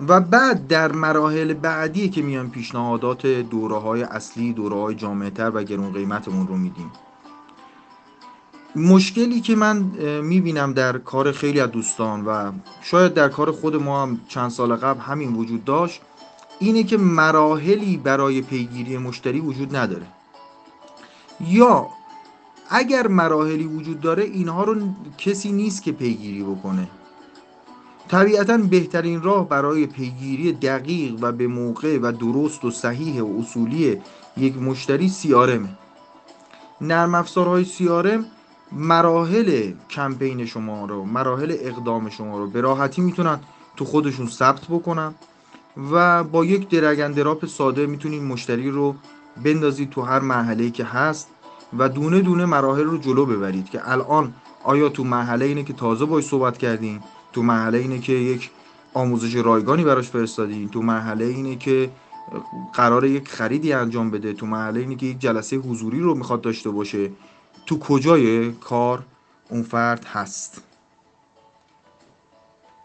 و بعد در مراحل بعدی که میان پیشنهادات دوره های اصلی دوره های جامعتر و گرون قیمتمون رو میدیم. مشکلی که من می‌بینم در کار خیلی از دوستان و شاید در کار خود ما هم چند سال قبل همین وجود داشت اینه که مراحلی برای پیگیری مشتری وجود نداره. یا اگر مراحلی وجود داره اینها رو کسی نیست که پیگیری بکنه. طبیعتا بهترین راه برای پیگیری دقیق و به موقع و درست و صحیح و اصولی یک مشتری سیارمه نرم افزارهای سیارم مراحل کمپین شما رو مراحل اقدام شما رو به راحتی می‌تونن تو خودشون ثبت بکنن و با یک درگندراپ ساده می‌تونید مشتری رو بندازید تو هر مرحله که هست و دونه دونه مراحل رو جلو ببرید که الان آیا تو مرحله اینه که تازه باش صحبت کردین؟ تو مرحله اینه که یک آموزش رایگانی براش فرستادین. تو مرحله اینه که قرار یک خریدی انجام بده. تو مرحله اینه که یک جلسه حضوری رو می‌خواد داشته باشه. تو کجای کار اون فرد هست؟